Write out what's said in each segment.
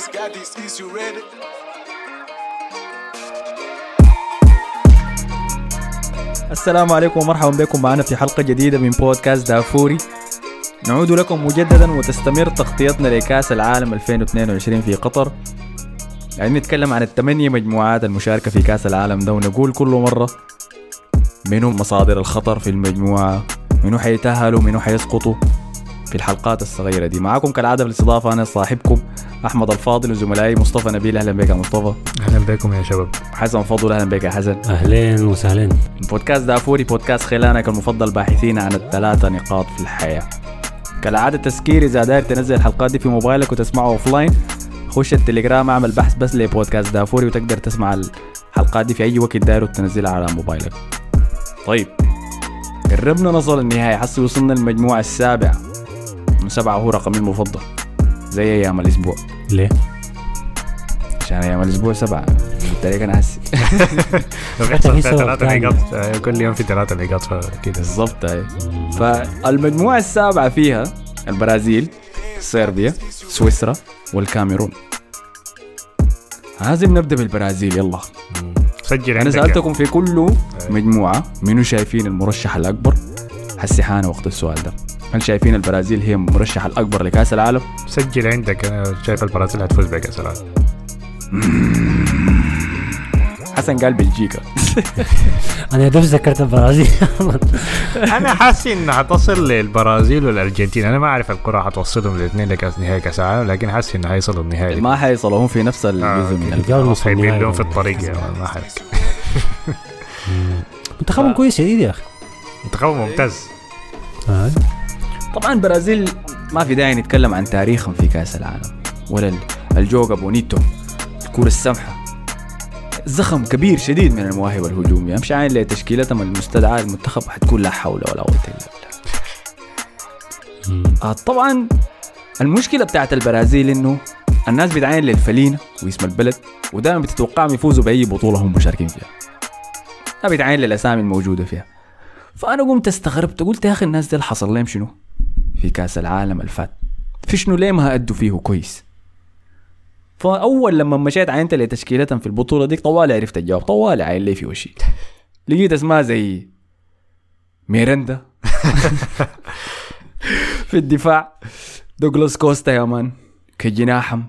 Just got these keys, you ready? السلام عليكم ومرحبا بكم معنا في حلقة جديدة من بودكاست دافوري. نعود لكم مجددا وتستمر تغطيتنا لكأس العالم 2022 في قطر. يعني نتكلم عن الثمانية مجموعات المشاركة في كأس العالم ده ونقول كل مرة منو مصادر الخطر في المجموعة منو حيتأهلوا منو حيسقطوا. في الحلقات الصغيرة دي. معكم كالعادة في الاستضافة أنا صاحبكم أحمد الفاضل وزملائي مصطفى نبيل. أهلا بك يا مصطفى. أهلا بكم يا شباب. حسن فضل أهلا بك يا حسن. اهلين وسهلين بودكاست دافوري بودكاست خلانك المفضل باحثين عن الثلاثة نقاط في الحياة. كالعادة تذكير إذا داير تنزل الحلقات دي في موبايلك وتسمعها offline خش التليجرام اعمل بحث بس لبودكاست دافوري وتقدر تسمع الحلقات دي في أي وقت داير وتنزلها على موبايلك. طيب قربنا نصل النهاية. حسي وصلنا المجموعة السابعة سبعة هو رقمي المفضل. زي أيام الأسبوع؟ ليه؟ عشان أيام الأسبوع سبعة. قلت لك أنا حسي بيحصل فيها ثلاثة. نقاط آه، كل يوم في ثلاثة نقاط فكده بالضبط هاي فالمجموعة السابعة فيها البرازيل صربيا سويسرا والكاميرون. لازم نبدأ بالبرازيل يلا. سجل أنا سألتكم في كل مجموعة منو شايفين المرشح الأكبر؟ هسي حان وقت السؤال ده. هل شايفين البرازيل هي المرشح الأكبر لكأس العالم؟ سجل عندك. أنا شايف البرازيل هتفوز بكأس العالم. حسن قال بلجيكا. أنا دوب ذكرت البرازيل. أنا حاسس انها حتصل للبرازيل والأرجنتين. أنا ما أعرف الكرة حتوصلهم الاثنين لكاس نهائي كأس العالم لكن حاسس إنه حيصلوا النهائي. ما حيصلوا هم في نفس الجزء آه، من أوكي. ال- الجو نص حيبين النهائي. لهم في الطريق ما حرك منتخبهم كويس شديد يا أخي. منتخب ممتاز. آه. طبعا البرازيل ما في داعي نتكلم عن تاريخهم في كأس العالم ولا ال- الجوجا بونيتو الكرة السمحة. زخم كبير شديد من المواهب الهجومية مش عاين لتشكيلتهم المستدعاة المنتخب حتكون لا حول ولا قوة إلا بالله. آه طبعا المشكلة بتاعت البرازيل إنه الناس بتعاين للفلينة واسم البلد ودائما بتتوقعهم يفوزوا بأي بطولة هم مشاركين فيها. ما بتعاين للأسامي الموجودة فيها. فأنا قمت استغربت قلت يا أخي الناس دي حصل لهم شنو؟ في كأس العالم الفات. في شنو؟ ليه ما أدوا فيه كويس؟ فأول لما مشيت عينت لتشكيلتهم في البطولة دي طوالي عرفت الجواب طوالي عاين لي في وشي. لقيت اسماء زي ميرندا في الدفاع. دوغلاس كوستا يا man كجناح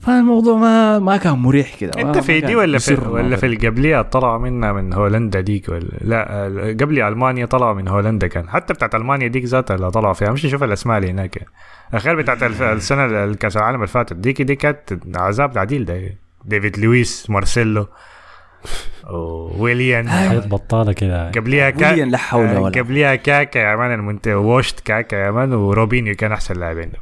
فالموضوع ما ما كان مريح كده أنت في دي ولا في ولا في. القبلية طلعوا منها من هولندا ديك ولا لا قبل ألمانيا طلعوا من هولندا كان. حتى بتاعت ألمانيا ديك ذاتها اللي طلعوا فيها. مش شوف الأسماء اللي هناك. اخير بتاعت السنة الكاس العالم اللي فاتت ديك دي كانت عذاب عديل ده. ديفيد لويس مارسيلو وويليان حيط بطالة كده. قبليها كا... ويليان لا حول آه، ولا قبليها كاكا يا man المنت ووشت كاكا يا man وروبينيو كان أحسن لاعبين.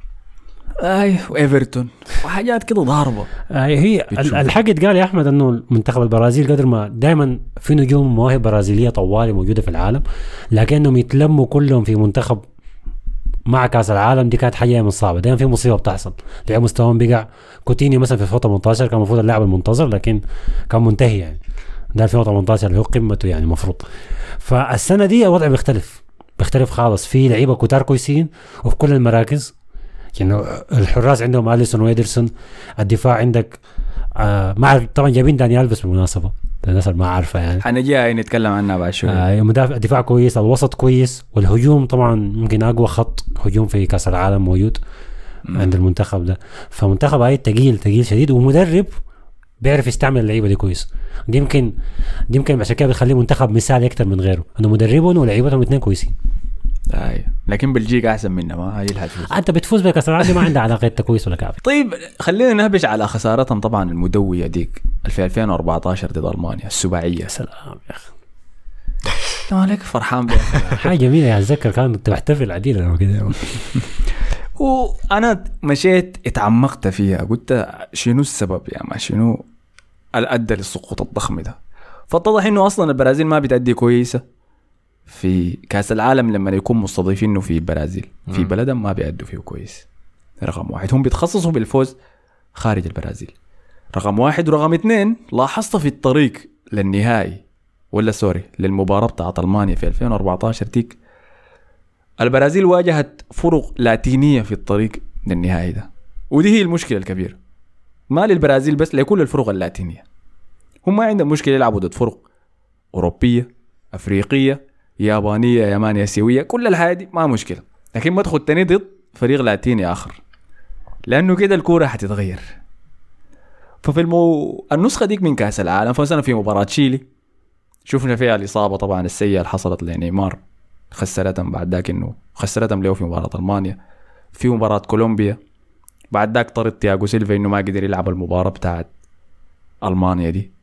أي. وايفرتون وحاجات كده ضاربة. آه هي الحق اتقال يا أحمد إنه منتخب البرازيل قدر ما دائما في نجوم مواهب برازيلية طوالي موجودة في العالم لكنهم يتلموا كلهم في منتخب مع كأس العالم. دي كانت حاجة من صعبه دائما في مصيبة بتحصل. تلاقي مستواهم بقع كوتينيو مثلا في 2018 كان المفروض اللاعب المنتظر لكن كان منتهي يعني. ده 2018 اللي هو قمته يعني المفروض. فالسنة دي الوضع بيختلف. بيختلف خالص. في لعيبة كتار كويسين وفي كل المراكز. يعني الحراس عندهم أليسون ويدرسون. الدفاع عندك آه مع طبعا جايبين داني ألفيس بالمناسبة الناس اللي ما عارفة يعني. حنجي نتكلم عنها بعد شوي. آه مدافع الدفاع كويس الوسط كويس والهجوم طبعا يمكن أقوى خط هجوم في كأس العالم موجود. عند المنتخب ده. فمنتخب هاي تقيل تقيل شديد ومدرب بيعرف يستعمل اللعيبة دي كويس. دي يمكن دي يمكن عشان كده بتخليه منتخب مثالي أكثر من غيره إنه مدربهم ولعيبتهم الاثنين كويسين. اي لكن بلجيكا أحسن منا ما هي اللي حتفوز أنت بتفوز بكاس العالم دي ما عندها علاقة انت كويس ولا كافي. طيب خلينا نهبش على خسارتهم طبعا المدوية ديك. في 2014 ضد ألمانيا السباعية. سلام يا أخي. مالك فرحان بها حاجة جميلة يعني اتذكر كنت بحتفل عديل أنا كده. وأنا مشيت اتعمقت فيها قلت شنو السبب؟ يا ما شنو اللي أدى للسقوط الضخم ده. فاتضح إنه أصلا البرازيل ما بتأدي كويسة. في كأس العالم لما يكون مستضيفينه في البرازيل في. بلدهم ما بيأدوا فيه كويس. رقم واحد. هم بيتخصصوا بالفوز خارج البرازيل. رقم واحد. ورقم اثنين لاحظت في الطريق للنهائي ولا سوري للمباراة بتاعت ألمانيا في 2014 تيك. البرازيل واجهت فرق لاتينية في الطريق للنهائي ده. ودي هي المشكلة الكبيرة. ما للبرازيل بس لكل الفرق اللاتينية. هم ما عندهم مشكلة يلعبوا ضد فرق أوروبية أفريقية يابانية يابانيه اسيويه كل الحاجات دي ما مشكلة. لكن ما تخد تاني ضد فريق لاتيني آخر. لأنه كده الكورة حتتغير. ففي المو... النسخة ديك من كأس العالم فمثلا في مباراة تشيلي شفنا فيها الإصابة طبعا السيئة اللي حصلت لنيمار خسرتهم بعد ذاك إنه خسرتهم له في مباراة ألمانيا. في مباراة كولومبيا بعد ذاك طرد تياغو سيلفا إنه ما قدر يلعب المباراة بتاعت ألمانيا دي.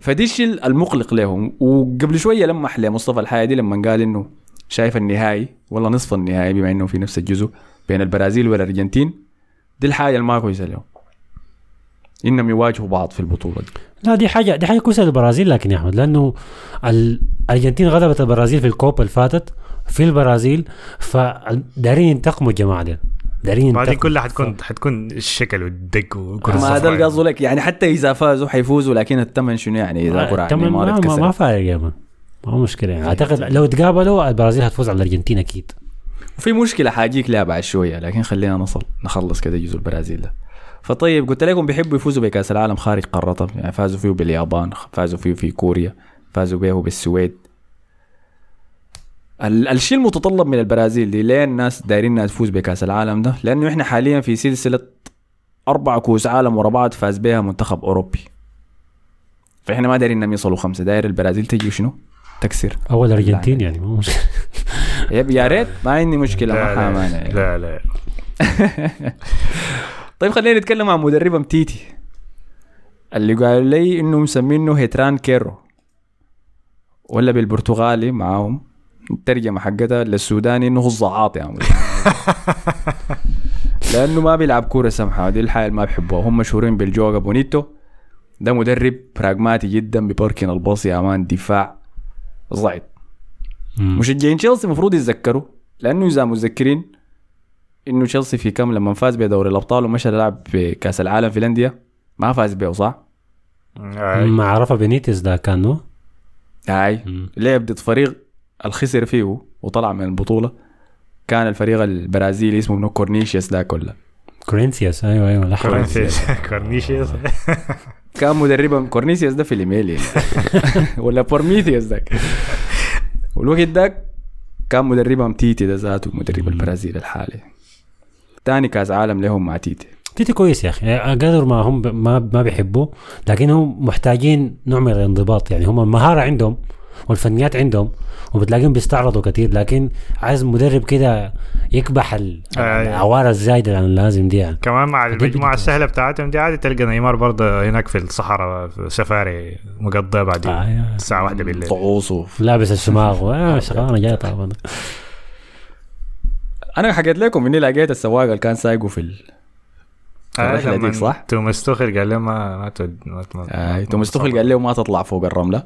فدي الشيء المقلق لهم. وقبل شوية لمح لمصطفى الحيادي لما قال إنه شايف النهائي والله نصف النهائي بما إنه في نفس الجزء بين البرازيل والأرجنتين دي الحاجة اللي ما كويسة لهم إنهم يواجهوا بعض في البطولة دي. لا دي حاجة دي حاجة كويسة للبرازيل لكن يا أحمد لأنه ال- الارجنتين غلبت البرازيل في الكوبا اللي فاتت في البرازيل فدارين ينتقموا الجماعة دي دارين ينتقموا كلها حتكون حتكون الشكل والدق وكرة ما هذا. اللي قصده لك. يعني حتى إذا فازوا حيفوزوا لكن الثمن شنو يعني؟ إذا كرة عن تمام نيمار ما, ما, ما فارق يا ما مشكلة يعني. أعتقد لو تقابلوا البرازيل هتفوز على الأرجنتين أكيد. وفي مشكلة حاجيك لها بعد شوية لكن خلينا نصل نخلص كده جزء البرازيل ده. فطيب قلت لكم بيحبوا يفوزوا بكأس العالم خارج قارتهم يعني فازوا فيه باليابان فازوا فيه في كوريا فازوا به بالسويد. ال- الشيء المتطلب من البرازيل دي ليه الناس دايرين انها تفوز بكأس العالم ده لأنه إحنا حاليا في سلسلة أربع كؤوس عالم ورا بعض فاز بها منتخب أوروبي. فإحنا ما دايرين انهم يوصلوا خمسة. داير البرازيل تجي شنو؟ تكسر. اول الارجنتين يعني ما مشكله yep يا ريت. ما عندي مشكلة لا حامانع لا, يعني. لا لا. طيب خلينا نتكلم عن مدربهم تيتي اللي قالوا لي إنه مسمينه retranqueiro. ولا بالبرتغالي معاهم. الترجمة حقتها للسوداني إنه هو الزعاط يا عمي لأنه ما بيلعب كورة سمحة دي الحاجة اللي ما بيحبوها هم مشهورين بال joga bonito ده مدرب براغماتي جدا ببركن الباص يا man دفاع ضعيف. مشجعين تشيلسي المفروض يتذكروا لأنه إذا متذكرين إنه تشيلسي في كم لما فاز بدوري الأبطال ومشى لعب في كاس العالم في الأندية ما فاز به صح؟ ما عرفها بينيتس ده كانه هاي. لعب ضد فريق الخسر فيه وطلع من البطولة كان الفريق البرازيلي اسمه منو؟ كورنيشيوس ذاك ولا؟ كورينثيوس أيوه أيوه. كورنثيوس كورنيشيوس كان مدربهم كورنيسيوس ده في الإيميل يعني. ولا بورميثيوس ذاك. والوقت ذاك كان مدربهم تيتي ده ذاته مدرب البرازيل الحالي. تاني كاس عالم لهم مع تيتي. تيتي كويس يا أخي. قدر ما هم ما ما بيحبوا لكن هم محتاجين نوع من الانضباط يعني. هم المهاره عندهم والفنيات عندهم وبتلاقيهم بيستعرضوا كتير لكن عايز مدرب كده يكبح ال-. العوارة الزايدة عن اللازم دي يعني. كمان مع دي المجموعة بتكون- السهلة بتاعتهم دي عادي تلقى نيمار برضه هناك في الصحراء في سفاري مقضيه بعدين آه، يا. الساعة واحدة بالليل و- لابس الشماغ آه شغلانة جاية طبعا أنا حكيت لكم إني لقيت السواق اللي كان سايقه في ال... آه، الرحلة لما ديك صح؟ توماس توخل قال لهم ما ما تود ما ما- آه. ما- توماس توخل قال له ما تطلع فوق الرملة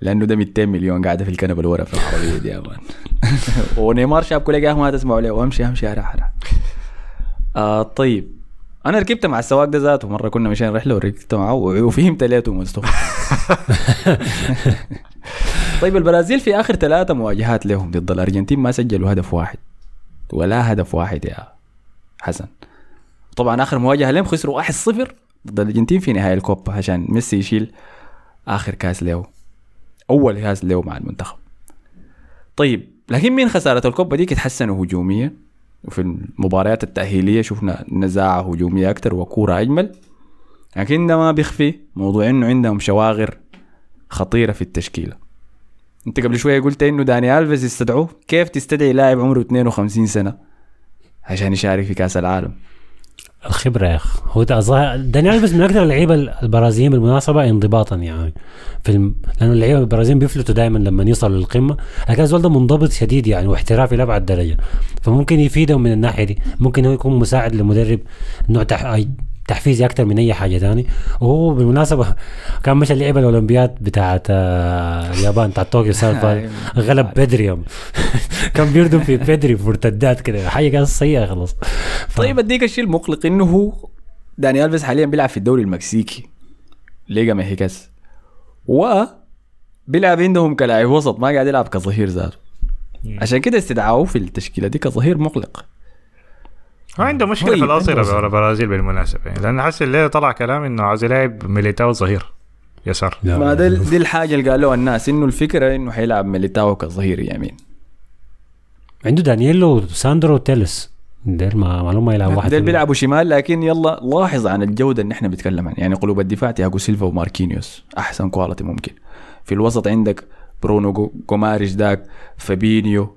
لأنه ده 200 مليون قاعدة في الكنبة اللي ورا في العربية دي يا مان ونيمار شاب كل يا ما تسمعوا له وامشي امشي راح راح آه طيب. أنا ركبت مع السواق ده ذاته. مرة كنا مشينا رحلة وركبت معه وفهمت ليه توماس توخل طيب البرازيل في آخر ثلاثة مواجهات لهم ضد الأرجنتين ما سجلوا هدف واحد. ولا هدف واحد يا حسن. طبعا آخر مواجهة لهم خسروا 1-0 ضد الأرجنتين في نهائي الكوبا عشان ميسي يشيل آخر كاس له. أول كاس له مع المنتخب. طيب لكن من خسارة الكوبا دي اتحسنوا هجوميا وفي المباريات التأهيلية شفنا نزاعة هجومية أكثر وكورة أجمل. لكن ده ما بيخفي موضوع إنه عندهم شواغر خطيرة في التشكيلة. أنت قبل شوية قلت إنه داني ألفيز يستدعوه. كيف تستدعي لاعب عمره 52 سنة عشان يشارك في كأس العالم؟ الخبرة يا اخ هو ده داني ألفيس من أكثر اللعيبة البرازيليين بالمناسبة انضباطا يعني في الم... لأنه اللعيبة البرازيليين بيفلتوا دايما لما يوصلوا للقمة. لكن الزول ده منضبط شديد يعني واحترافي لابعد درجة. فممكن يفيدهم من الناحية دي. ممكن هو يكون مساعد لمدرب نوع تح... تحفيزي أكثر من أي حاجة ثاني وهو بالمناسبة كان مشى اللعيبه الأولمبياد بتاعت آه، اليابان بتاعت طوكيو سالفا غلب بدري يوم. كان بيردم في بدري مرتدات كده. حاجة كانت سيئة خلاص. طيب أديك الشيء المقلق إنه هو داني الفيز حاليا بيلعب في الدوري المكسيكي. ليجا ميحيكاس و بيلعب عندهم كلاعب وسط ما قاعد يلعب كظهير ذاته عشان كده استدعوه في التشكيلة دي كظهير مقلق. ما عنده مشكلة في ورا البرازيل بالمناسبة. يعني لأن حاسس الليلة طلع كلام إنه عاوز يلعب ميليتاو ظهير. يسار. ما دي, دي الحاجة اللي قالوها الناس إنه الفكرة إنه حيلعب ميليتاو كظهير يمين. عنده دانييلو وساندرو وتيلس دير ما معلومه يلعب واحد ديل. بيلعبوا شمال لكن يلا لاحظ عن الجودة اللي إحنا بنتكلم عنها. يعني قلوب الدفاع تياجو سيلفا وماركينيوس أحسن quality ممكن. في الوسط عندك برونو جو- جوماريش داك فابينيو.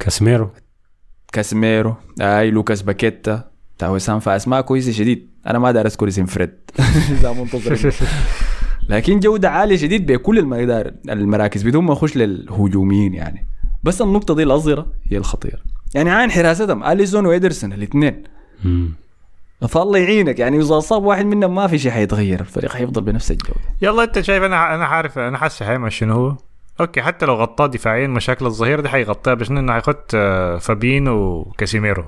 كاسميرو كاسميرو اي لوكاس باكيتا بتاع وسام فاسماء كويسه شديد أنا ما دار اذكر اسم فريد اذا منتظر. لكن جوده عاليه شديد بكل المدار المراكز بدون ما اخش للهجوميين يعني بس النقطه دي الاظهره هي الخطيره يعني عين حراستهم اليسون وإيدرسون الاثنين. فالله يعينك يعني اذا صاب واحد منهم ما في شيء حيتغير الفريق حيفضل بنفس الجوده يلا انت شايف أنا أنا عارف أنا حاسس حيعمل شنو هو okay حتى لو غطاه دفاعيا مشاكل الظهير دي حيغطيها بس إنه حيحط آه، فابينو وكاسيميرو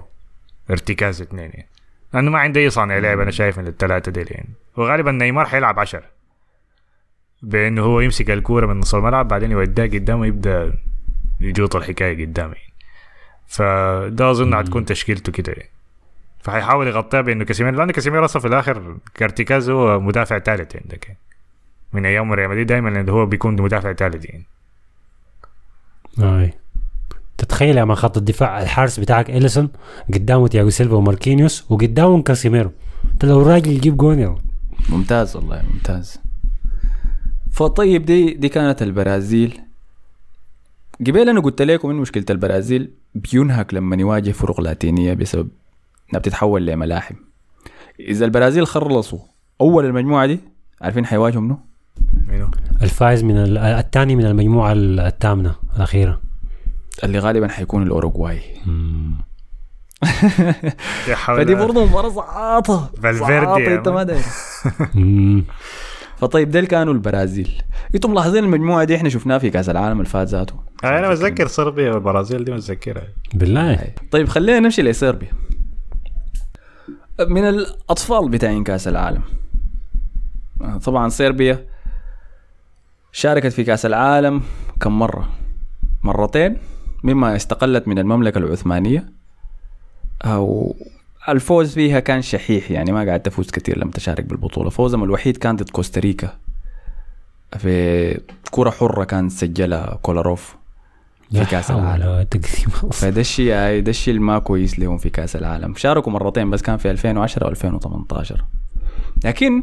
ارتكاز اثنين يعني لأنه ما عنده أي صانع لعب أنا شايف من الثلاثه ديل يعني وغالبا نيمار حيلعب عشر بإنه هو يمسك الكورة من نص الملعب بعدين يوديها قدامه يبدا يجوط الحكاية قدامه يعني. فده أظن حتكون تشكيلته كده يعني. فحيحاول يغطيها بإنه كاسيميرو لأنه كاسيميرو أصلا في الآخر كارتيكاز هو مدافع ثالث عندك يعني. من أيام ريال مدريد دائما هو بيكون مدافع ثالث يعني أي. تتخيل يا man خط الدفاع الحارس بتاعك إليسون قدامه تياجو سيلفا وماركينيوس وقدامهم كاسيميرو. انت لو راجل يجيب جون يا ممتاز والله ممتاز. فطيب دي دي كانت البرازيل. قبل أنا قلت لكم ان مشكلة البرازيل بينهك لما يواجه فرق لاتينية بسبب إنها بتتحول لملاحم. إذا البرازيل خلصوا أول المجموعة دي عارفين حيواجهوا منو؟ الفائز من ال- الثاني من المجموعة الثامنة الأخيرة. اللي غالبا حيكون الأوروغواي. فدي برضه مباراة زعاطة فالفيردي أنت ما مم. فطيب ديل كانوا البرازيل. أنتم ملاحظين المجموعة دي إحنا شفناها في كأس العالم اللي فات ذاته. أنا بتذكر صربيا والبرازيل دي متذكرها. بالله. طيب خلينا نمشي لصربيا. من الأطفال بتاعين كأس العالم. طبعا صربيا شاركت في كأس العالم كم مرة؟ مرتين مما استقلت من المملكة العثمانية. أو الفوز فيها كان شحيح يعني ما قاعد تفوز كثير لم تشارك بالبطولة. فوزهم الوحيد كان ضد كوستاريكا. في كرة حرة كان سجلها كولاروف في كأس العالم. فده الشيء ده الشيء ما كويس لهم في كأس العالم. شاركوا مرتين بس كان في 2010 و 2018 لكن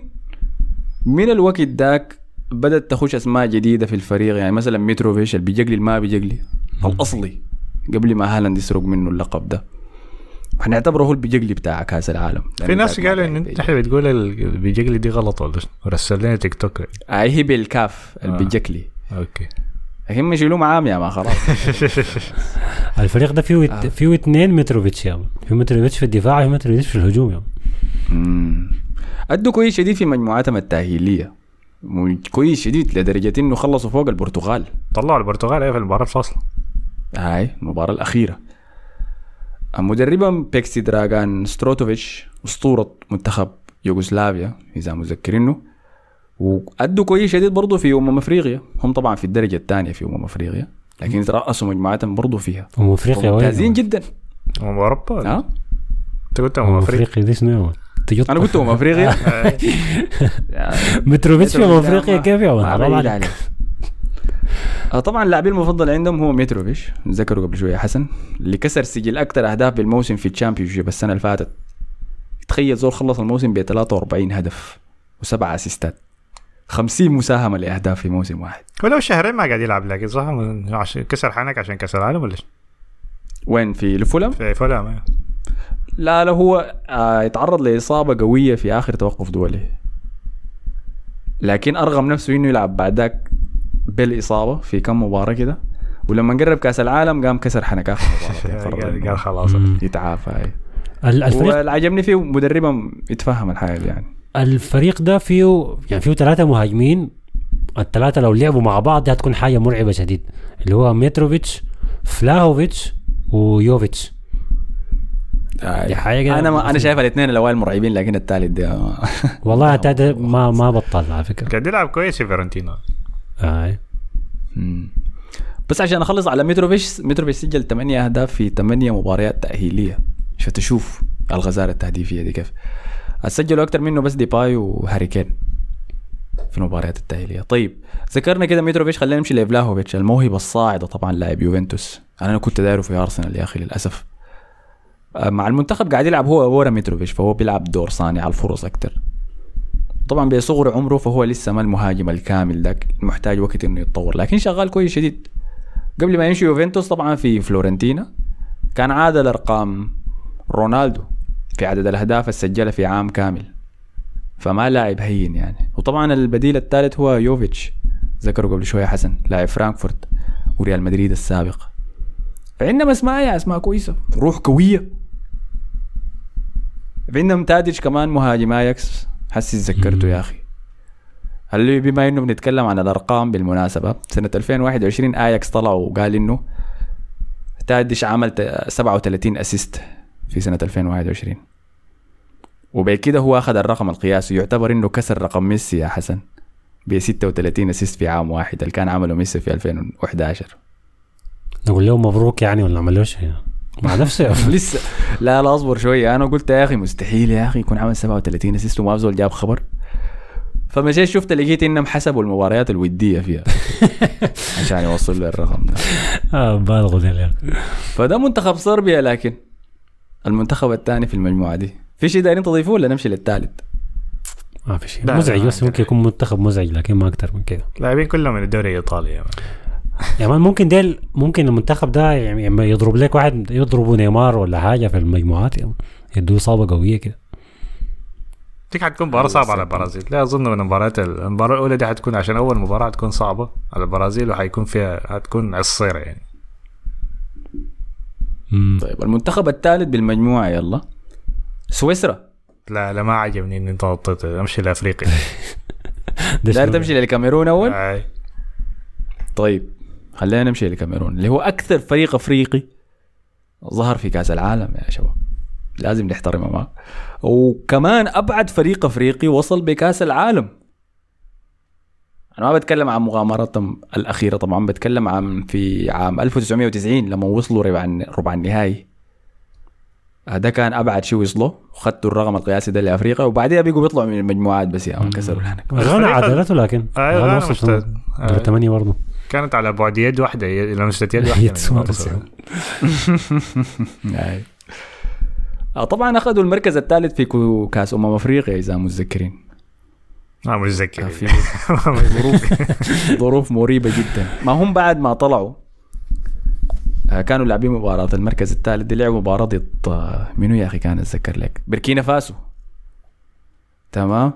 من الوقت ذاك بدأت تخش أسماء جديدة في الفريق يعني مثلا متروفيش اللي بيجلي اللي ما بيجلي الأصلي قبل ما هالاند يسرق منه اللقب ده هنعتبره هو البيج لي بتاع كأس العالم في ناس قالوا إن أنت بتقول ال- بيج لي دي غلط ولا شنو؟ ورسل لنا تيك توك اي هي بالكاف البيجكلي أوكي لكن ما يشيلوه معاهم يا ما خلاص الفريق ده فيه آه. فيه اثنين متروفيتش يا. في متروفيتش في الدفاع وفي متروفيتش في الهجوم يا مان. مم. أدوا كويس شديد في مجموعاتهم التأهيلية مو- كويس شديد لدرجة إنه خلصوا فوق البرتغال. طلعوا البرتغال إيه في المباراة الفاصله هاي المباراة الأخيرة. مدربهم بيكسي دراغان ستروتوفيتش أسطورة منتخب يوغوسلافيا إذا مذكرينه وأدوا كويس شديد برضه في أمم أفريقيا. هم طبعا في الدرجة الثانية في أمم أفريقيا لكن ترأسوا مجموعاتهم برضه فيها. أمم أفريقيا؟ ممتازين جدا. أمم أوروبا؟ ها أنت قلت أمم أمم أفريقيا. أفريقيا دي شنو يا مان؟ تجط- أنا قلت أمم أفريقيا متروفيتش في افريقيا كيف يا حرام عليك. عليك. آه، طبعا اللاعبين المفضل عندهم هو متروفيتش ذكره قبل شوية حسن. اللي كسر سجل أكثر أهداف بالموسم في ال Championship السنة اللي فاتت. تخيل زول خلص الموسم ب 43 هدف وسبع assist ات. 50 مساهمة لأهداف في موسم واحد. ولو شهرين ما قاعد يلعب لكن صح عشان كسر حنك عشان كاس العالم ولا؟ وين؟ في لفولم؟ في فولهام إيه. لا لا هو آه يتعرض لإصابة قوية في آخر توقف دولي. لكن أرغم نفسه إنه يلعب بعد ذاك بالإصابة في كم مباراة كده. ولما قرب كأس العالم قام كسر حنك آخر مباراة. قال خلاص. يتعافى. الفريق واللي عجبني فيه مدربهم يتفهم الحاجة دي يعني. الفريق ده فيه يعني فيه ثلاثة مهاجمين. الثلاثة لو لعبوا مع بعض دي هتكون حاجة مرعبة شديد. اللي هو متروفيتش فلاهوفيتش ويوفيتش. دي حاجة كده. أنا ما أنا شايف الاثنين الأوائل مرعبين لكن الثالث ده والله التالت ما ما بطل على فكرة. قاعد يلعب كويس في فيرنتينا آه. مم. بس عشان أخلص على متروفيش متروفيش سجل 8 أهداف في 8 مباريات تأهيلية. عشان تشوف الغزارة التهديفية دي كيف؟ سجلوا أكثر منه بس ديباي وهاري كين في المباريات التأهيلية. طيب ذكرنا كده ميتروفيتش خلينا نمشي لفلاهوفيتش الموهبة الصاعدة طبعا لاعب يوفنتوس. أنا كنت دايره في أرسنال يا أخي للأسف. آه، مع المنتخب قاعد يلعب هو ورا ميتروفيتش فهو بيلعب دور صانع الفرص أكثر طبعا بصغر عمره فهو لسه ما المهاجم الكامل ذاك محتاج وقت إنه يتطور لكن شغال كويس شديد. قبل ما يمشي يوفنتوس طبعا في فلورنتينا كان عادل ارقام رونالدو في عدد الأهداف السجلها في عام كامل. فما لاعب هين يعني. وطبعا البديل الثالث هو يوفيتش. ذكره قبل شوية حسن لاعب فرانكفورت وريال مدريد السابق. فعندنا اسماء يا اسماء كويسة. روح قوية. عندهم تاديش كمان مهاجم آياكس. حسي ذكرته يا أخي. هل بما إنه بنتكلم عن الأرقام بالمناسبة سنة 2021 آياكس طلع وقال إنه تاديش عمل ت- 37 assist في سنة 2021 وبكده هو أخذ الرقم القياسي. يعتبر إنه كسر رقم ميسي يا حسن ب 36 assist في عام واحد اللي كان عمله ميسي في 2011 نقول له مبروك يعني ولا عمل له شيء مع نفسه لسه. لا لا أصبر شوية. أنا قلت يا أخي مستحيل يا أخي يكون عمل 37 assist وما زول جاب خبر. فمشيت شفت لقيت إنهم حسبوا المباريات الودية فيها. عشان يوصل له الرقم ده. آه بالغوا. فده منتخب صربيا لكن المنتخب الثاني في المجموعة دي. في شيء دايرين تضيفوه ولا نمشي للثالث؟ ما في شيء مزعج بس ممكن يكون منتخب مزعج لكن ما أكثر من كده. لاعبين كلهم من الدوري الإيطالي. يعني. يعني ممكن ديل ممكن المنتخب ده يعني لما يضرب لك واحد يضربوا نيمار ولا حاجة في المجموعات يعني يدوه إصابة قوية كده ديك حتكون مباراة صعبة على البرازيل لا أظن من المباريات المباراة الأولى دي حتكون عشان أول مباراة حتكون صعبة على البرازيل وحيكون فيها حتكون عصيرة يعني مم. طيب المنتخب الثالث بالمجموعة يلا سويسرا لا لا ما عجبني إن أنت نطيت أمشي لأفريقيا ده داير؟ تمشي للكاميرون أول؟ آي. طيب خلينا نمشي للكاميرون اللي هو أكثر فريق أفريقي ظهر في كأس العالم يا شباب. لازم نحترمه معه. وكمان أبعد فريق أفريقي وصل بكأس العالم. أنا ما بتكلم عن مغامراتهم الأخيرة طبعا بتكلم عن في عام 1990 لما وصلوا ربع الن- ربع النهائي. ده كان أبعد شيء وصلوا وخدوا الرقم القياسي ده لأفريقيا وبعديها بيقوا بيطلعوا من المجموعات بس يا مان كسروا. الهنك غانا عدلته لكن غانا غانا وصل مست- شنو؟ دور آي. ثمانية برضه كانت على بعد يد واحدة ي- لمسة يد واحدة. المنتصر. أي. آه، طبعا أخذوا المركز الثالث في كأس أمم أفريقيا إذا متذكرين. ما متذكر ظروف. ظروف مريبة جدا. ما هم بعد ما طلعوا؟ آه، كانوا لاعبين مباراة. المركز الثالث دي لعبوا مباراة ضد آه، منو يا أخي؟ كان أتذكر لك. بوركينا فاسو. تمام؟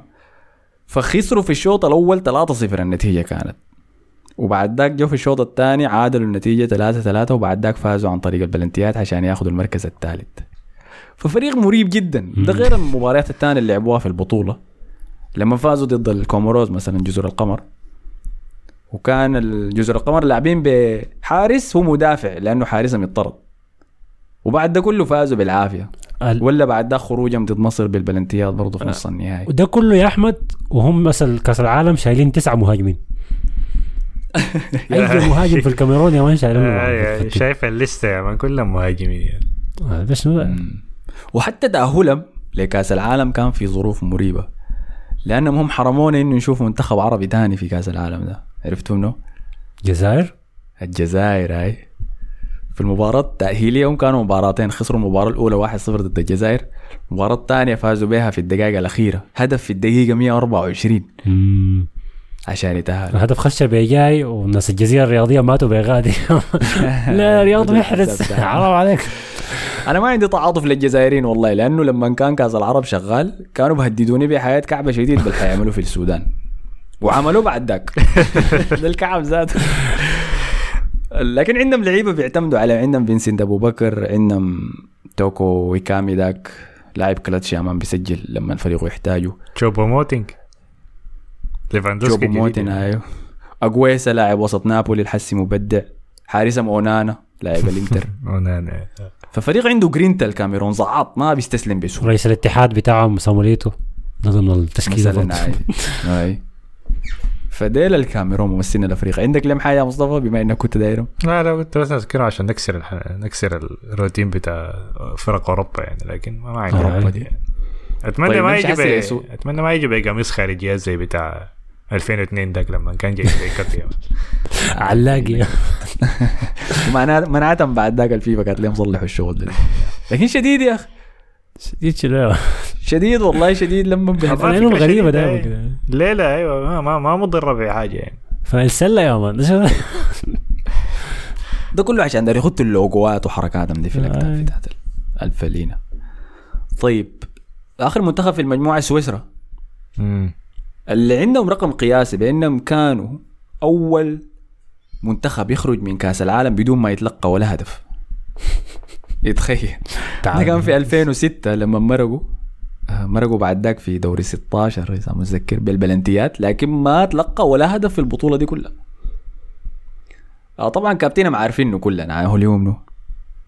فخسروا في الشوط الأول 3-0 النتيجة كانت. وبعد ذاك جو في الشوط الثاني عادلوا النتيجة 3-3 وبعد ذاك فازوا عن طريق البلنتيات عشان ياخذوا المركز الثالث. ففريق مريب جدا. ده غير المباريات الثانية اللي لعبوها في البطولة. لما فازوا ضد الكوموروز مثلا جزر القمر. وكان الجزر القمر لاعبين بحارس هو مدافع لأنه حارسهم يطرد وبعد ده كله فازوا بالعافية. ال- ولا بعد ده خروجهم ضد مصر بالبلنتيات برضه في نص النهائي. وده كله يا أحمد وهم مثلا كأس العالم شايلين تسعة مهاجمين. اي مهاجم في الكاميرون يا مان شايلين آي، آي، شايف ال list ة يا مان كلهم مهاجمين يعني. آه، ده شنو ده؟ مم. وحتى تأهلهم لكأس العالم كان في ظروف مريبة لأنهم هم حرمونا إنه نشوف منتخب عربي تاني في كأس العالم ده عرفتوا منه؟ جزائر الجزائر هاي في المباراة التأهيلية هم كانوا مباراتين خسروا المباراة الأولى 1-0 ضد الجزائر المباراة الثانية فازوا بها في الدقائق الأخيرة هدف في الدقيقة 124 مم. عشان يتأهلوا الهدف خش بيجاي والناس الجزيرة الرياضية ماتوا بغادي لا رياض محرز حرام عليك. أنا ما عندي تعاطف للجزائريين والله لأنه لما كان كأس العرب شغال كانوا بهددوني بحياة كعبة شديد بل حيعملوا في السودان. وعملوه بعد ذاك. ده الكعب ذاته. لكن عندهم لعيبة بيعتمدوا عليه عندهم فينسنت ابو بكر عندهم توكو إيكامبي ذاك لاعب كلاتش يا مان بيسجل لما الفريق يحتاجه. تشوبو موتينج ليفاندوسكي يعني. أيوه أنجيسا لاعب وسط نابولي الحسي مبدع حارسهم أونانا لاعب الإنتر أونانا. ففريق عنده جرينتا الكاميرون زعاط ما بيستسلم بسهولة رئيس الاتحاد بتاعهم صامويل إيتو ضمن التشكيلة مثلا. اي أي فديل الكاميرون ممثلين الافريقي عندك لم حاجة يا مصطفى بما إنك كنت دايرهم لا لا كنت بس أذكره عشان نكسر الح... نكسر الروتين بتاع فرق أوروبا يعني لكن ما عندي آه. أوروبا دي يعني. أتمنى طيب ما يجي بي... أتمنى ما يجي بقميص خارجيات زي بتاع 2002 داك لما كان جاي زي كتيا علاقي. ومعناها منعتهم بعد ذاك الفيفا كانت لهم صلحوا الشغل ده لكن شديد يا أخي. شديد شنو؟ شديد والله شديد لما فكرة غريبة دائما. كده. ليه لا أيوه ما ما, مضرة بحاجه يعني. فالسلة يا مان ده كله عشان داري يخطوا اللوجوات وحركاتهم دي في الاكتاف آي. بتاعت الفلينة. طيب آخر منتخب في المجموعة سويسرا. امم اللي عندهم رقم قياسي بأنهم كانوا أول منتخب يخرج من كأس العالم بدون ما يتلقى ولا هدف. يتخيل. ده كان في 2006 لما مرقوا. آه، مرقوا بعد ذاك في دوري 16 إذا متذكر بالبلنتيات لكن ما تلقى ولا هدف في البطولة دي كلها. آه طبعا كابتنهم عارفينه كلنا هو اليوم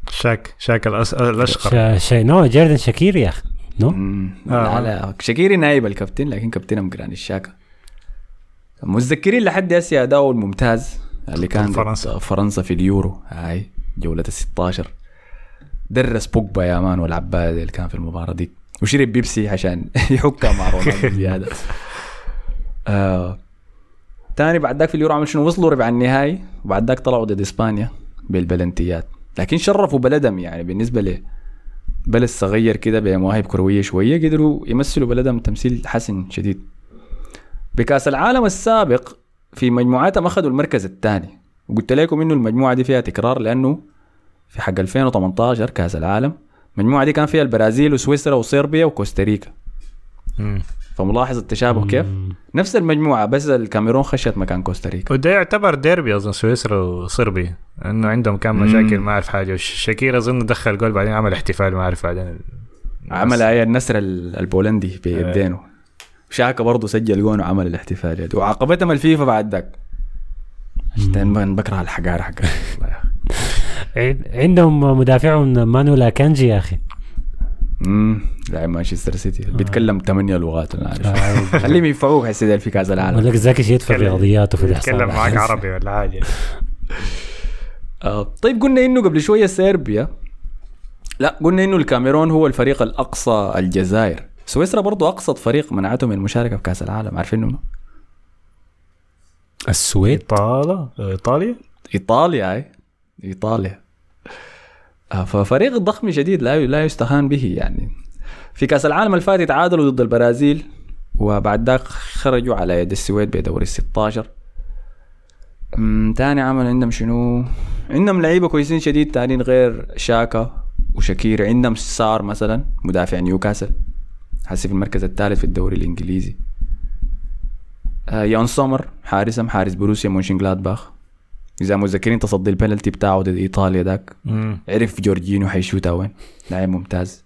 شاك- شاك-. الأشقر. شا- شا- نو جوردان شاكيري يا أخي. نو. آه. لا لا شاكيري نايب الكابتن لكن كابتنهم جرانيت شاكا متذكرين لحد هسه أداؤه الممتاز اللي كان فرنسا. فرنسا في اليورو هاي جولة ال 16 درس بوجبا يا مان والعباية اللي كان في المباراة دي وشرب بيبسي عشان يحكها مع رونالدو زيادة آه. تاني بعد ذاك في اليورو عمل شنو وصلوا ربع النهائي وبعد ذاك طلعوا ضد إسبانيا بالبلنتيات لكن شرفوا بلدهم يعني بالنسبة ل بلد صغير كده بمواهب كروية شوية قدروا يمثلوا بلدهم تمثيل حسن شديد. بكأس العالم السابق في مجموعاتهم أخذوا المركز الثاني. وقلت لكم إنه المجموعة دي فيها تكرار لأنه في حق 2018 كأس العالم. المجموعة دي كان فيها البرازيل وسويسرا وصربيا وكوستاريكا. فملاحظ التشابه كيف؟ نفس المجموعة بس الكاميرون خشت مكان كوستاريكا. وده يعتبر ديربي أظن سويسرا وصربي إنه عندهم كان مشاكل ما أعرف حاجة. وش- شاكير أظن دخل جول بعدين عمل احتفال ما أعرف بعدين. عمل هي النسر ال- البولندي بيدينه شاكا برضه سجل جون وعمل الاحتفال. وعاقبتهم الفيفا بعد ذاك. عشان بكره الحجار حق الله يا أخي. عن- عندهم مدافعهم مانويل اكانجي يا أخي. امم لاعب مانشستر سيتي. بيتكلم ثمانية لغات أنا عارف آه. خليهم ينفعوك هسه في كاس العالم. ولك ذاك شيء في الرياضيات وفي يتكلم معك الاحصاء عربي ولا حاجة آه طيب قلنا إنه قبل شوية صربيا لا قلنا إنه الكاميرون هو الفريق الأقصى الجزائر. سويسرا برضو اقصى فريق منعته من المشاركة في كاس العالم. عارفين إنه؟ السويد؟ إيطاليا؟ إيطاليا؟ إيطاليا هاي إيطاليا. آه، ففريق ضخم شديد لا لا يستهان به يعني. في كأس العالم اللي فات تعادلوا ضد البرازيل وبعد ذاك خرجوا على يد السويد بدوري ال 16 أمم، تاني عمل عندهم شنو؟ عندهم لعيبة كويسين شديد تانيين غير شاكا وشاكير عندهم سار مثلا مدافع نيوكاسل. حسي في المركز الثالث في الدوري الإنجليزي. آه يون سومر حارسهم حارس بروسيا مونشنجلادباخ إذا متذكرين تصدي البنالتي بتاعه ضد إيطاليا ذاك. عرف جورجينو حيشوتها وين؟ لاعب ممتاز.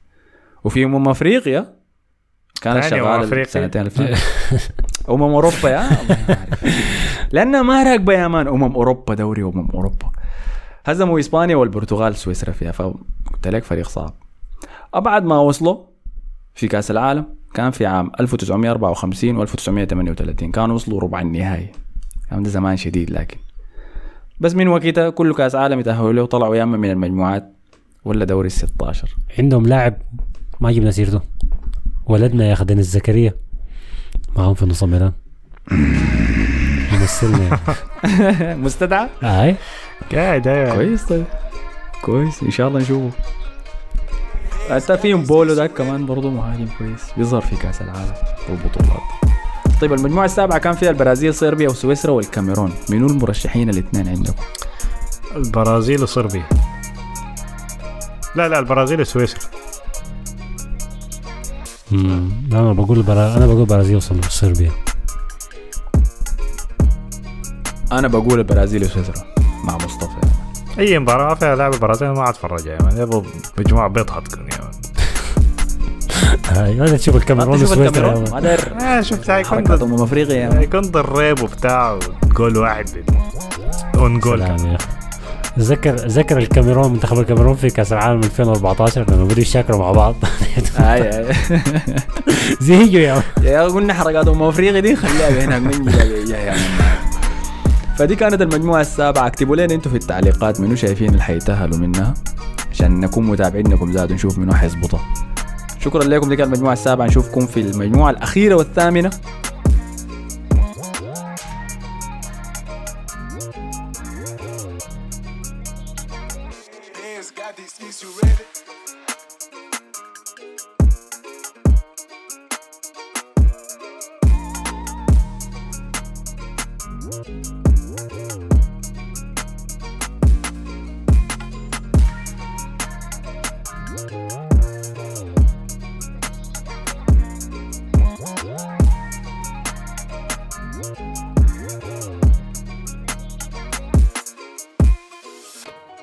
وفي أمم أفريقيا كانت أمم شغالة أفريقيا. السنتين اللي فاتت أمم أوروبا يا. لانها ما راكبه يا مان. أمم أوروبا دوري أمم أوروبا. هزموا إسبانيا والبرتغال سويسرا فيها فقلت لك فريق صعب. أبعد ما وصلوا في كأس العالم كان في عام 1954 و 1938 كانوا وصلوا ربع النهائي. كان ده زمان شديد لكن بس من وقتها كل كأس عالم يتأهلوا له وطلعوا يا أما من المجموعات ولا دوري ال 16 عندهم لاعب ما جبنا سيرته ولدنا يا أخي دينيس زكريا. معهم في نص الميدان. يمثلنا. مستدعى؟ هاي قاعد كويس طيب. كويس. إن شاء الله نشوفه. حتى فيهم بولو ده كمان برضه مهاجم كويس. بيظهر في كأس العالم. والبطولات. طيب المجموعة السابعة كان فيها البرازيل صربيا وسويسرا والكاميرون. منو المرشحين الاثنين عندكم؟ البرازيل وصربيا. لا لا البرازيل وسويسرا. لا أنا بقول برا... أنا بقول برازيل وصل صربيا. أنا بقول البرازيل وسويسرا مع مصطفى. أي مباراة فيها لاعب البرازيل ما أتفرج يبغى مجموعة بيضحك مان هاي هذا تشوف الكاميرون تشوف وسويسرا الكاميرون ما آه شفت هاي حركات كنت امم افريقيا. هاي كنت الريب وبتاع جول واحد اون جول ذكر ذكر الكاميرون منتخب الكاميرون في كاس العالم 2014 لما بدوا يشاكلوا مع بعض اي اي زيجوا يا يا قلنا حركات ام افريقيا دي خليها هناك من يا فدي كانت المجموعة السابعة اكتبوا لنا أنتوا في التعليقات منو شايفين اللي حيتأهلوا منها عشان نكون متابعين لكم زاد نشوف منو حيظبطها شكرا لكم دي كانت المجموعة السابعة. نشوفكم في المجموعة الأخيرة والثامنة.